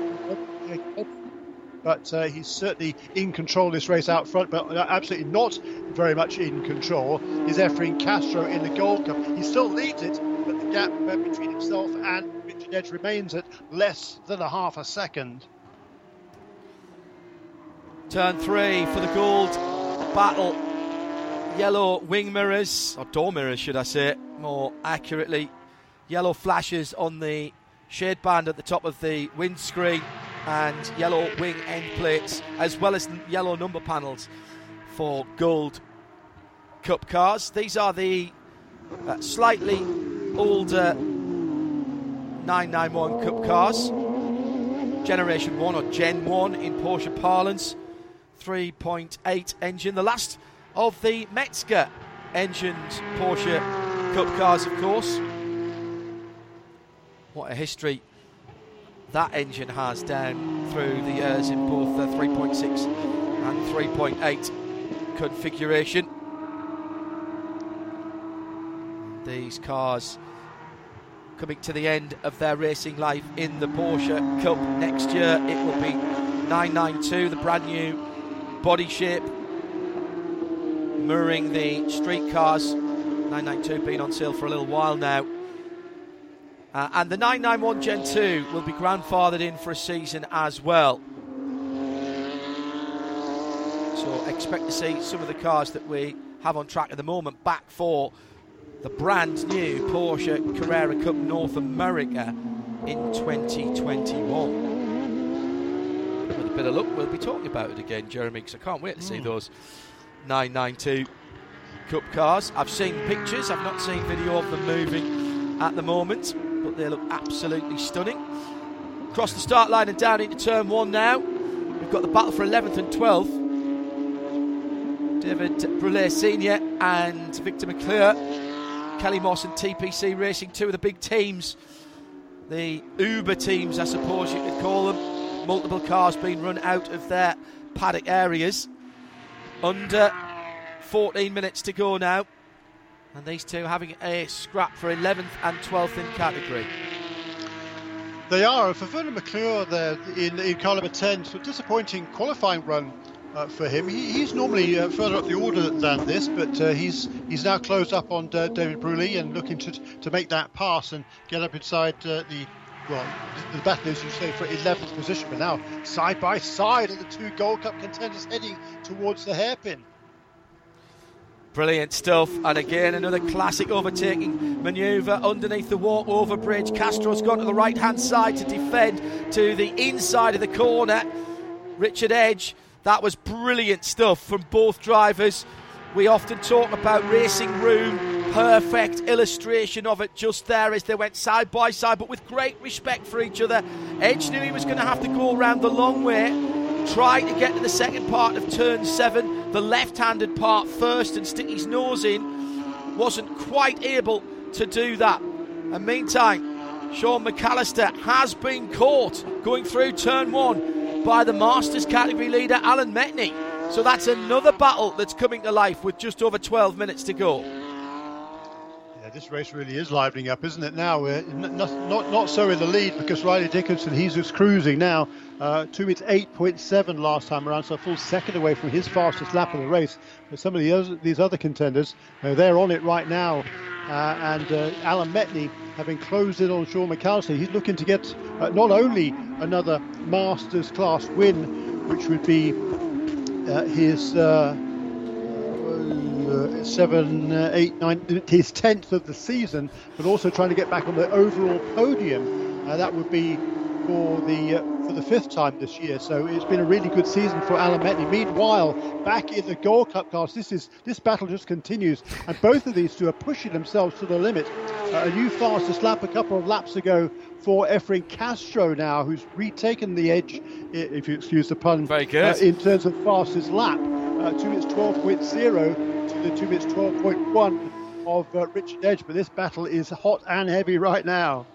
but uh, he's certainly in control of this race out front, but absolutely not very much in control is Efren Castro in the Gold Cup. He still leads it, but the gap between himself and Richard Edge remains at less than a half a second. Turn three for the gold battle. Yellow wing mirrors, or door mirrors, should I say, more accurately. Yellow flashes on the shade band at the top of the windscreen and yellow wing end plates, as well as yellow number panels for gold cup cars. These are the uh, slightly older 991 cup cars, generation 1 or Gen 1 in Porsche parlance. 3.8 engine, the last of the Metzger engined Porsche Cup cars, of course. What a history that engine has down through the years in both the 3.6 and 3.8 configuration. These cars coming to the end of their racing life in the Porsche Cup next year. It will be 992, the brand new body shape, mirroring the street cars. 992 been on sale for a little while now. Uh, and the 991 Gen 2 will be grandfathered in for a season as well. So expect to see some of the cars that we have on track at the moment back for the brand new Porsche Carrera Cup North America in 2021 with a bit of luck, we'll be talking about it again, Jeremy, because I can't wait to see mm. those 992 Cup cars. I've seen pictures, I've not seen video of them moving at the moment, but they look absolutely stunning. Across the start line and down into turn one now. We've got the battle for 11th and 12th. David Brulé Sr. and Victor McClure. Kelly Moss and TPC Racing, two of the big teams. The Uber teams, I suppose you could call them multiple cars being run out of their paddock areas. Under 14 minutes to go now. And these two having a scrap for 11th and 12th in category. They are. For Vernon McClure there in, in number 10, so disappointing qualifying run uh, for him. He, he's normally uh, further up the order than this, but uh, he's he's now closed up on uh, David Brulé and looking to to make that pass and get up inside uh, the well, the battle is, you say, for 11th position, but now side by side are the two Gold Cup contenders heading towards the hairpin. Brilliant stuff, and again another classic overtaking manoeuvre underneath the walkover bridge. Castro's gone to the right hand side to defend to the inside of the corner. Richard Edge, that was brilliant stuff from both drivers. We often talk about racing room, perfect illustration of it just there as they went side by side, but with great respect for each other. Edge knew he was going to have to go around the long way, try to get to the second part of turn seven, the left handed part first, and stick his nose in. Wasn't quite able to do that. And meantime, Sean McAllister has been caught going through turn one by the Masters category leader, Alan Metni. So that's another battle that's coming to life with just over 12 minutes to go. This race really is livening up, isn't it? Now, uh, not, not not so in the lead because Riley Dickinson, he's just cruising now. Uh, to its 8.7 last time around, so a full second away from his fastest lap of the race. But some of the other, these other contenders, uh, they're on it right now. Uh, and uh, Alan Metni having closed in on Sean McAllister, he's looking to get uh, not only another Masters class win, which would be his uh, seven, uh, eight, nine, his tenth of the season, but also trying to get back on the overall podium. Uh, that would be for the uh, for the fifth time this year. So it's been a really good season for Alan. Meanwhile, back in the Gold Cup cars, this is this battle just continues, and both of these two are pushing themselves to the limit. Uh, a new fastest lap a couple of laps ago for Efren Castro now, who's retaken the edge, if you excuse the pun, Very good. Uh, in terms of fastest lap. Uh, two minutes 12.0 to the two minutes 12.1 of uh, Richard Edge, but this battle is hot and heavy right now.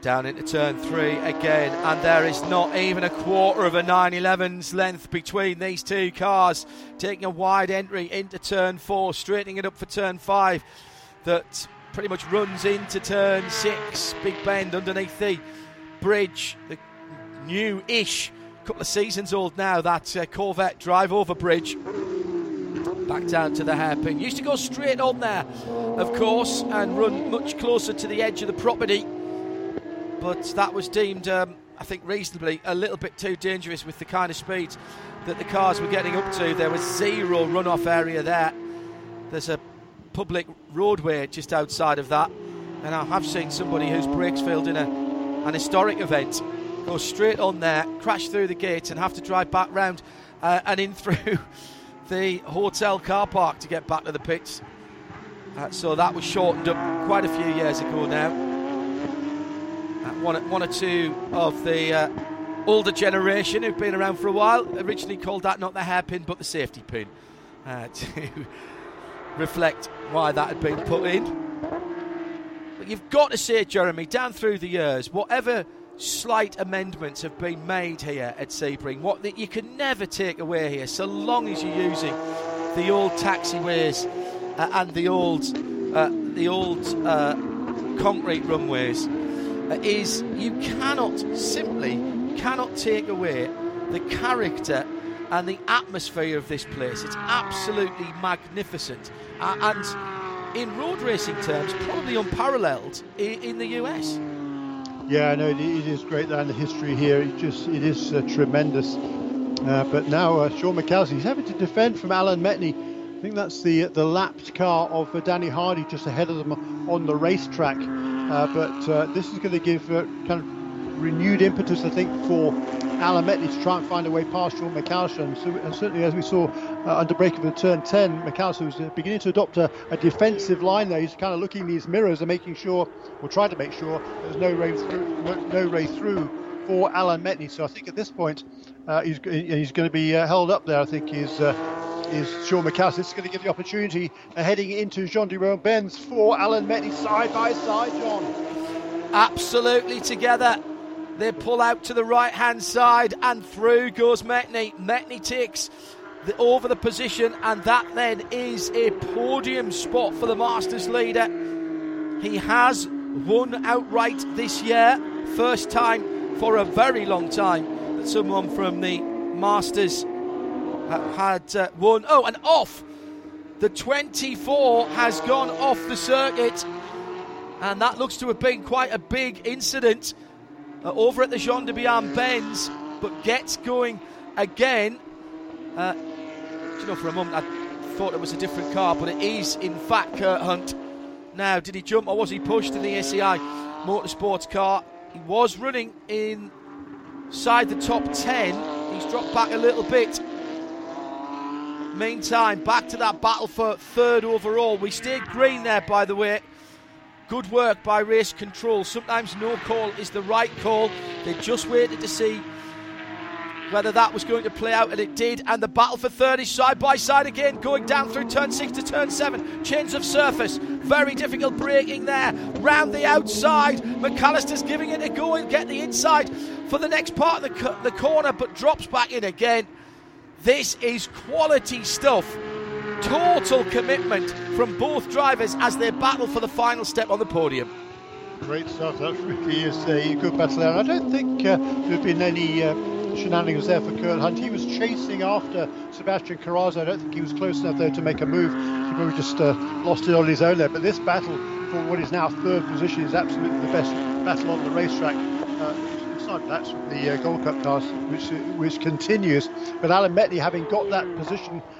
Down into turn three again, and there is not even a quarter of a 911's length between these two cars. Taking a wide entry into turn four, straightening it up for turn five. That pretty much runs into turn six. Big bend underneath the bridge. The new ish, couple of seasons old now, that uh, Corvette drive over bridge. Back down to the hairpin. Used to go straight on there, of course, and run much closer to the edge of the property but that was deemed, um, I think, reasonably a little bit too dangerous with the kind of speed that the cars were getting up to. There was zero runoff area there. There's a public roadway just outside of that, and I have seen somebody whose brakes failed in a, an historic event go straight on there, crash through the gate, and have to drive back round uh, and in through the hotel car park to get back to the pits. Uh, so that was shortened up quite a few years ago now one, one or two of the uh, older generation who've been around for a while originally called that not the hairpin but the safety pin uh, to reflect why that had been put in. But you've got to say, Jeremy, down through the years, whatever slight amendments have been made here at Sebring, what that you can never take away here, so long as you're using the old taxiways uh, and the old, uh, the old uh, concrete runways is you cannot simply cannot take away the character and the atmosphere of this place. It's absolutely magnificent, uh, and in road racing terms, probably unparalleled in, in the US. Yeah, I know it is great and the history here. It just it is uh, tremendous. Uh, but now uh, Sean McAllister, he's having to defend from Alan Metni. I think that's the the lapped car of uh, Danny Hardy just ahead of them on the racetrack. Uh, but uh, this is going to give kind of renewed impetus, I think, for Alan Metni to try and find a way past Sean McAllister. So, and certainly, as we saw uh, under break of the turn 10, McAllister was uh, beginning to adopt a, a, defensive line there. He's kind of looking in these mirrors and making sure, or trying to make sure, there's no race through, no, race through for Alan Metni. So I think at this point, uh, he's, he's going to be held up there. I think he's is Sean McCass. This is going to give the opportunity uh, heading into Jean Jerome Benz for Alan Metni side by side, John. Absolutely together. They pull out to the right hand side and through goes Metni. Metni takes the, over the position, and that then is a podium spot for the Masters leader. He has won outright this year, first time for a very long time that someone from the Masters had uh, won. Oh, and off! The 24 has gone off the circuit, and that looks to have been quite a big incident uh, over at the Gendebien Bends, but gets going again. Uh, you know, for a moment I thought it was a different car, but it is in fact Kurt Hunt. Now, did he jump or was he pushed in the ACI Motorsports car? He was running inside the top 10. He's dropped back a little bit Meantime, back to that battle for third overall. We stayed green there, by the way. Good work by race control. Sometimes no call is the right call. They just waited to see whether that was going to play out, and it did. And the battle for third is side by side again, going down through turn six to turn seven. Chains of surface, very difficult braking there. Round the outside, McAllister's giving it a go and get the inside for the next part of the, co- the corner, but drops back in again. This is quality stuff. Total commitment from both drivers as they battle for the final step on the podium. Great stuff. That really is a good battle there. I don't think uh, there have been any uh, shenanigans there for Kurt Hunt. He was chasing after Sebastian Carrazzo. I don't think he was close enough there to make a move. He probably just uh, lost it on his own there. But this battle for what is now third position is absolutely the best battle on the racetrack. Uh, aside from that's the uh, Gold Cup class, which which continues. But Alan Metni, having got that position uh, uh,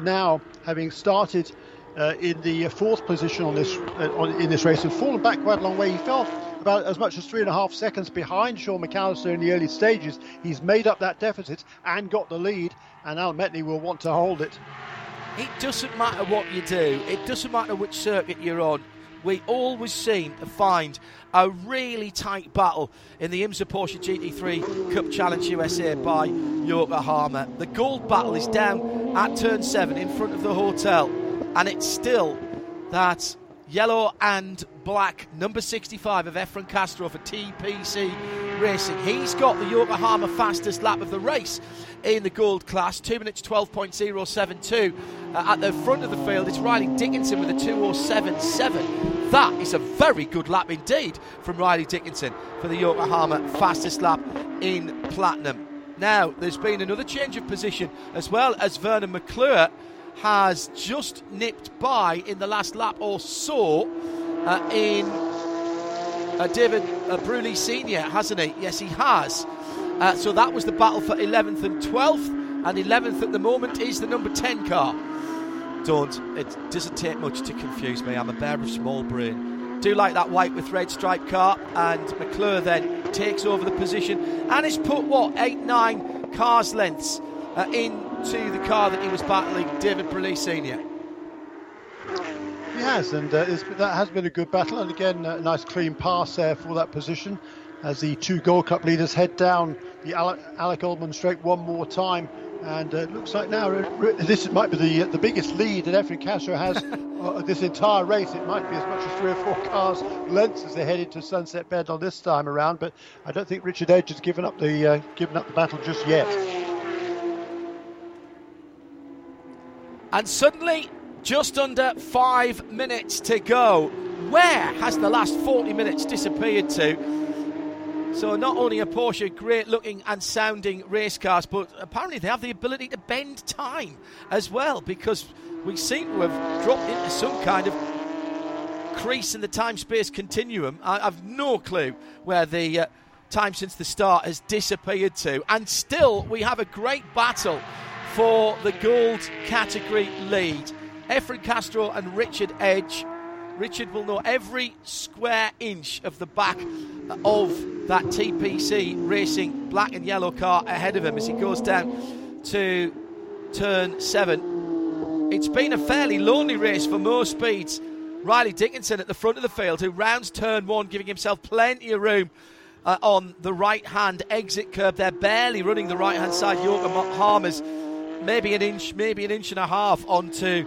now, having started uh, in the fourth position on this uh, on, in this race and fallen back quite a long way. He fell about as much as three and a half seconds behind Sean McAllister in the early stages. He's made up that deficit and got the lead, and Al Metni will want to hold it. It doesn't matter what you do. It doesn't matter which circuit you're on. We always seem to find a really tight battle in the IMSA Porsche GT3 Cup Challenge USA by Yokohama. The gold battle is down at turn seven in front of the hotel, and it's still that yellow and black number 65 of Efren Castro for TPC Racing. He's got the Yokohama fastest lap of the race in the gold class, 2 minutes 12.072. Uh, at the front of the field, it's Riley Dickinson with a 207.7. That is a very good lap indeed from Riley Dickinson for the Yokohama fastest lap in platinum. Now, there's been another change of position as well as Vernon McClure has just nipped by in the last lap or so uh, in uh, David uh, Brulé Senior, hasn't he? Yes, he has. Uh, so that was the battle for 11th and 12th, and 11th at the moment is the number 10 car. Don't. It doesn't take much to confuse me. I'm a bear of small brain. Do like that white with red stripe car, and McClure then takes over the position and has put what eight, nine cars lengths uh, into the car that he was battling, David Brulé Senior. He has, and uh, that has been a good battle. And again, a nice clean pass there for that position as the two Gold Cup leaders head down the Alec, Alec Ulmann straight one more time. And uh, it looks like now this might be the the biggest lead that Efren Castro has uh, this entire race. It might be as much as three or four cars lengths as they head into Sunset Bend on this time around. But I don't think Richard Edge has given up the uh, given up the battle just yet. And suddenly, just under five minutes to go. Where has the last 40 minutes disappeared to? So not only are Porsche great looking and sounding race cars, but apparently they have the ability to bend time as well because we seem to have dropped into some kind of crease in the time-space continuum. I have no clue where the uh, time since the start has disappeared to, and still we have a great battle for the gold category lead. Efren Castro and Richard Edge. Richard will know every square inch of the back of that TPC Racing black and yellow car ahead of him as he goes down to turn seven. It's been a fairly lonely race for most speeds. Riley Dickinson at the front of the field, who rounds turn one, giving himself plenty of room uh, on the right hand exit curb. They're barely running the right hand side. Yokohama's maybe an inch, maybe an inch and a half onto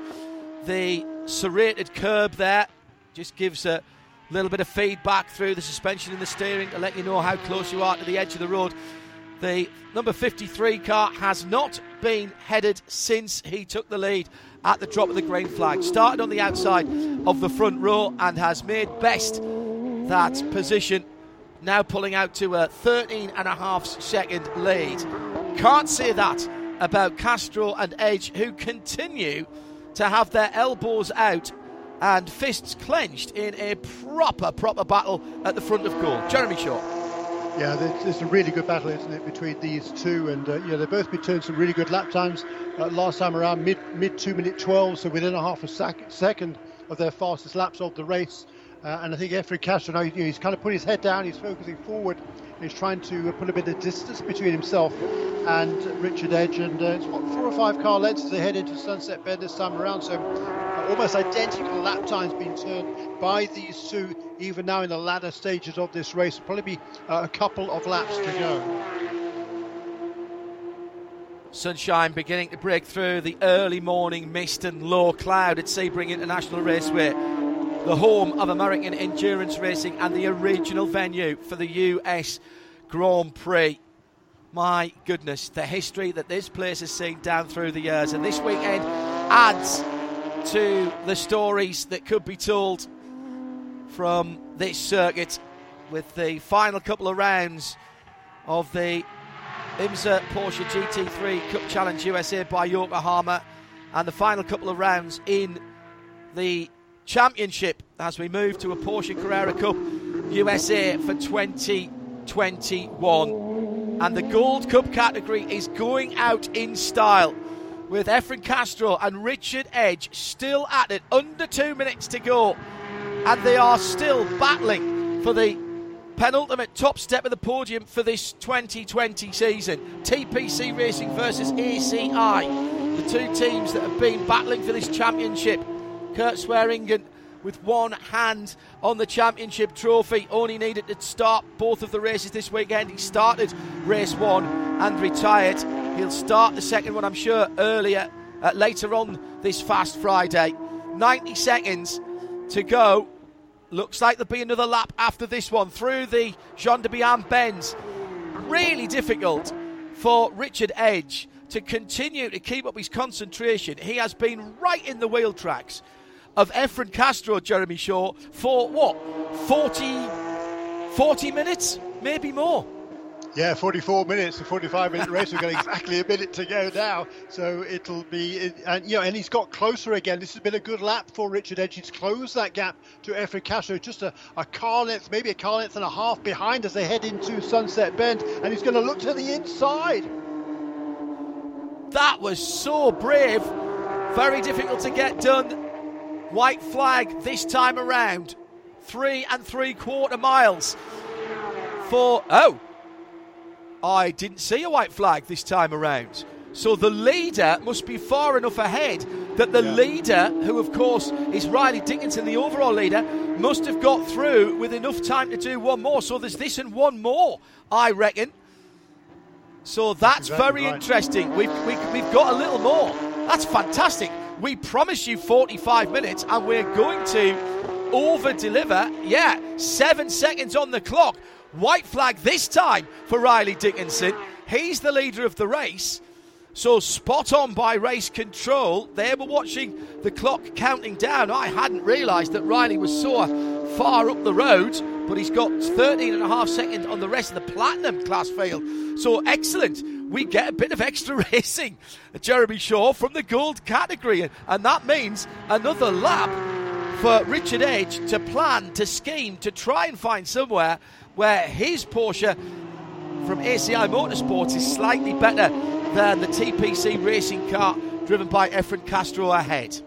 the serrated curb there. Just gives a little bit of feedback through the suspension and the steering to let you know how close you are to the edge of the road. The number 53 car has not been headed since he took the lead at the drop of the green flag. Started on the outside of the front row and has made best that position. Now pulling out to a 13 and a half second lead. Can't say that about Castro and Edge, who continue to have their elbows out and fists clenched in a proper, proper battle at the front of goal. Jeremy Shaw. Yeah, it's a really good battle, isn't it, between these two? And uh, yeah, they've both returned some really good lap times. Uh, last time around, mid mid two minute 12, so within a half a sec- second of their fastest laps of the race. Uh, and I think Efren Castro now he's kind of put his head down, he's focusing forward, he's trying to put a bit of distance between himself and Richard Edge. And uh, it's what four or five car lengths as they head into Sunset Bend this time around. So uh, almost identical lap times being turned by these two, even now in the latter stages of this race. Probably be uh, a couple of laps to go. Sunshine beginning to break through the early morning mist and low cloud at Sebring International Raceway the home of American endurance racing and the original venue for the US Grand Prix. My goodness, the history that this place has seen down through the years, and this weekend adds to the stories that could be told from this circuit with the final couple of rounds of the IMSA Porsche GT3 Cup Challenge USA by Yokohama and the final couple of rounds in the championship as we move to a Porsche Carrera Cup USA for 2021. And the Gold Cup category is going out in style with Efren Castro and Richard Edge still at it, under two minutes to go. And they are still battling for the penultimate top step of the podium for this 2020 season. TPC Racing versus ACI, the two teams that have been battling for this championship. Kurt Swearingen with one hand on the championship trophy. Only needed to start both of the races this weekend. He started race one and retired. He'll start the second one, I'm sure, earlier, uh, later on this fast Friday. 90 seconds to go. Looks like there'll be another lap after this one through the Gendebien bends. Really difficult for Richard Edge to continue to keep up his concentration. He has been right in the wheel tracks of Efren Castro, Jeremy Shaw, for what? 40, 40 minutes? Maybe more. Yeah, 44 minutes, a 45 minute race. We've got exactly a minute to go now, so it'll be, and you know, and he's got closer again. This has been a good lap for Richard Edge. He's closed that gap to Efren Castro, just a, a car length, maybe a car length and a half behind as they head into Sunset Bend, and he's going to look to the inside. That was so brave, very difficult to get done. White flag this time around, three and three quarter miles for oh I didn't see a white flag this time around. So the leader must be far enough ahead that the yeah. leader, who of course is Riley Dickinson, the overall leader, must have got through with enough time to do one more. So there's this and one more, I reckon. So that's exactly very right. interesting. We've, we, have we have got a little more. That's fantastic. We promise you 45 minutes and we're going to over deliver. Yeah, seven seconds on the clock. White flag this time for Riley Dickinson. He's the leader of the race. So spot on by race control. They were watching the clock counting down. I hadn't realised that Riley was so far up the road, but he's got 13 and a half seconds on the rest of the platinum class field. So excellent. We get a bit of extra racing. Jeremy Shaw from the gold category, and that means another lap for Richard Edge to plan, to scheme, to try and find somewhere where his Porsche from ACI Motorsports is slightly better than the TPC racing car driven by Efren Castro ahead.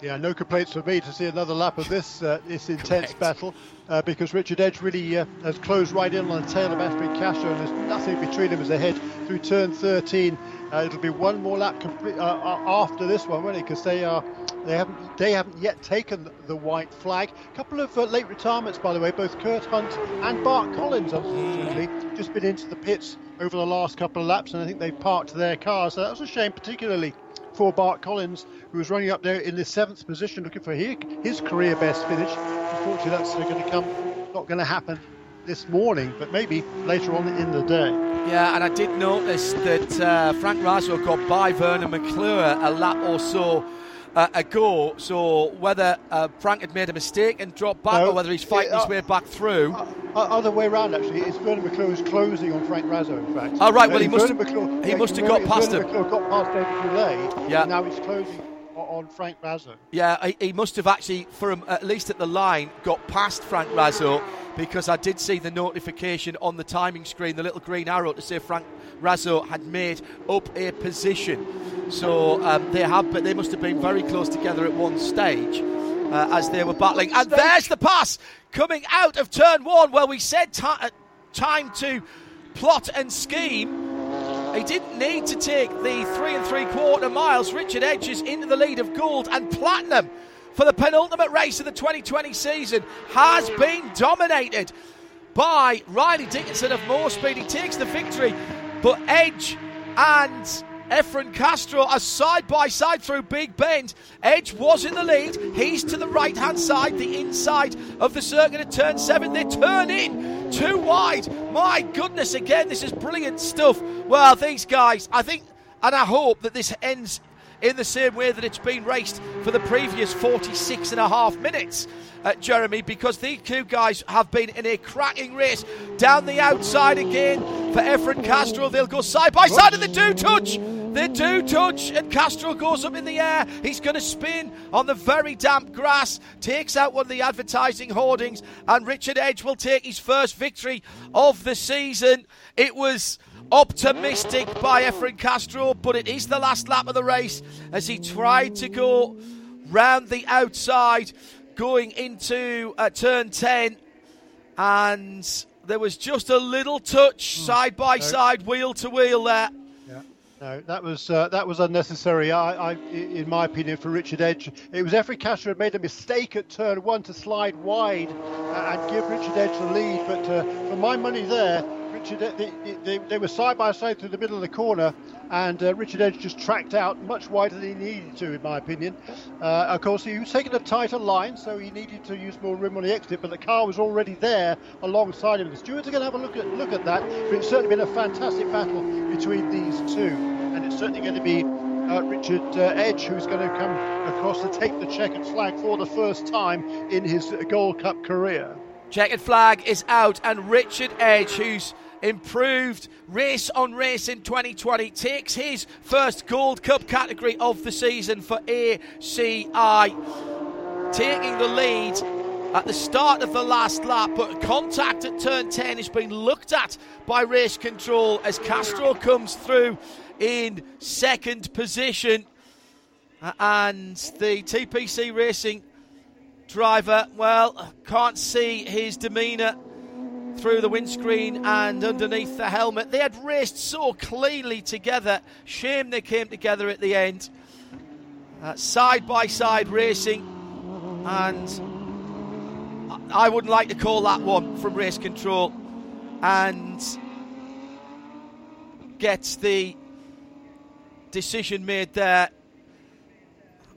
Yeah, no complaints for me to see another lap of this uh, this intense Correct. battle uh, because Richard Edge really uh, has closed right in on the tail of Efren Castro and there's nothing between them as they head through turn 13. Uh, it'll be one more lap complete, uh, uh, after this one, won't it? Because they are they haven't they haven't yet taken the white flag. A couple of uh, late retirements, by the way. Both Kurt Hunt and Bart Collins, unfortunately, just been into the pits over the last couple of laps, and I think they've parked their cars. So that was a shame, particularly for Bart Collins, who was running up there in the seventh position, looking for his career best finish. Unfortunately, that's going to come, not going to happen this morning, but maybe later on in the day. Yeah, and I did notice that uh, Frank Raso got by Vernon McClure a lap or so uh, ago. So whether uh, Frank had made a mistake and dropped back, no, or whether he's fighting his uh, way back through. Uh, uh, other way around, actually. It's Vernon McClure who's closing on Frank Raso, in fact. Oh, right. Well, he must have. He must have got past Vernon him. McClure got past David Goulet, yeah. now he's closing on Frank Raso. Yeah, he, he, must have actually, for him, at least at the line, got past Frank Raso because I did see the notification on the timing screen, the little green arrow to say Frank Raso had made up a position. So um, they have, but they must have been very close together at one stage uh, as they were battling. And there's the pass coming out of turn one. Well, we said t- uh, time to plot and scheme. He didn't need to take the three and three quarter miles. Richard Edge is into the lead of gold and platinum for the penultimate race of the 2020 season has been dominated by Riley Dickinson of Moorespeed. He takes the victory, but Edge and Efren Castro are side by side through Big Bend. Edge was in the lead. He's to the right hand side, the inside of the circuit at turn seven. They turn in too wide. My goodness, again, this is brilliant stuff. Well, these guys, I think, and I hope that this ends in the same way that it's been raced for the previous 46 and a half minutes, uh, Jeremy, because these two guys have been in a cracking race down the outside again for Efren Castro. They'll go side by side and they do touch. They do touch, and Castro goes up in the air. He's going to spin on the very damp grass, takes out one of the advertising hoardings, and Richard Edge will take his first victory of the season. It was optimistic by Efren Castro, but it is the last lap of the race as he tried to go round the outside going into uh, turn 10 and there was just a little touch hmm. side by side wheel to wheel there yeah. no, that was uh, that was unnecessary. I, I, in my opinion, for Richard Edge, it was Efren Castro had made a mistake at turn one to slide wide and give Richard Edge the lead. But uh, for my money, there, Richard, they, they, they, were side by side through the middle of the corner, and uh, Richard Edge just tracked out much wider than he needed to, in my opinion. Uh, of course, he was taking a tighter line, so he needed to use more room on the exit, but the car was already there alongside him. The stewards are going to have a look at look at that. But it's certainly been a fantastic battle between these two, and it's certainly going to be uh, Richard uh, Edge, who's going to come across to take the checkered flag for the first time in his Gold Cup career. Checkered flag is out, and Richard Edge, who's improved race on race in 2020, takes his first Gold Cup category of the season for ACI, taking the lead at the start of the last lap, but contact at turn 10 is being looked at by race control as Castro comes through in second position. And the TPC Racing driver, well, can't see his demeanour through the windscreen and underneath the helmet. They had raced so cleanly together. Shame they came together at the end. Uh, side by side racing, and I wouldn't like to call that one from race control. And gets the decision made there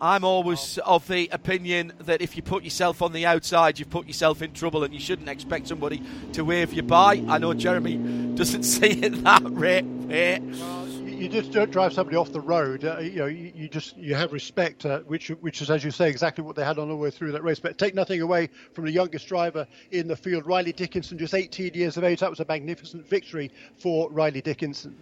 I'm always of the opinion that if you put yourself on the outside, you've put yourself in trouble and you shouldn't expect somebody to wave you by. I know Jeremy doesn't see it that way. you just don't drive somebody off the road. Uh, you know, you, you, just you have respect, uh, which which is, as you say, exactly what they had on the way through that race. But take nothing away from the youngest driver in the field, Riley Dickinson, just 18 years of age. That was a magnificent victory for Riley Dickinson.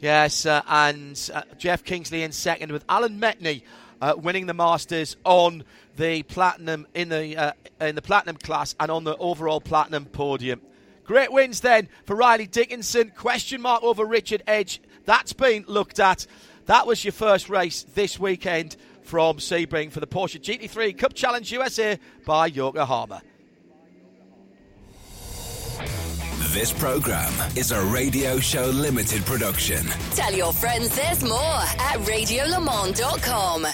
Yes, uh, and uh, Jeff Kingsley in second with Alan Metni uh, winning the Masters on the platinum in the uh, in the platinum class and on the overall platinum podium. Great wins then for Riley Dickinson. Question mark over Richard Edge. That's been looked at. That was your first race this weekend from Sebring for the Porsche GT3 Cup Challenge USA by Yokohama. This program is a Radio Show Limited production. Tell your friends there's more at radiolemans.com.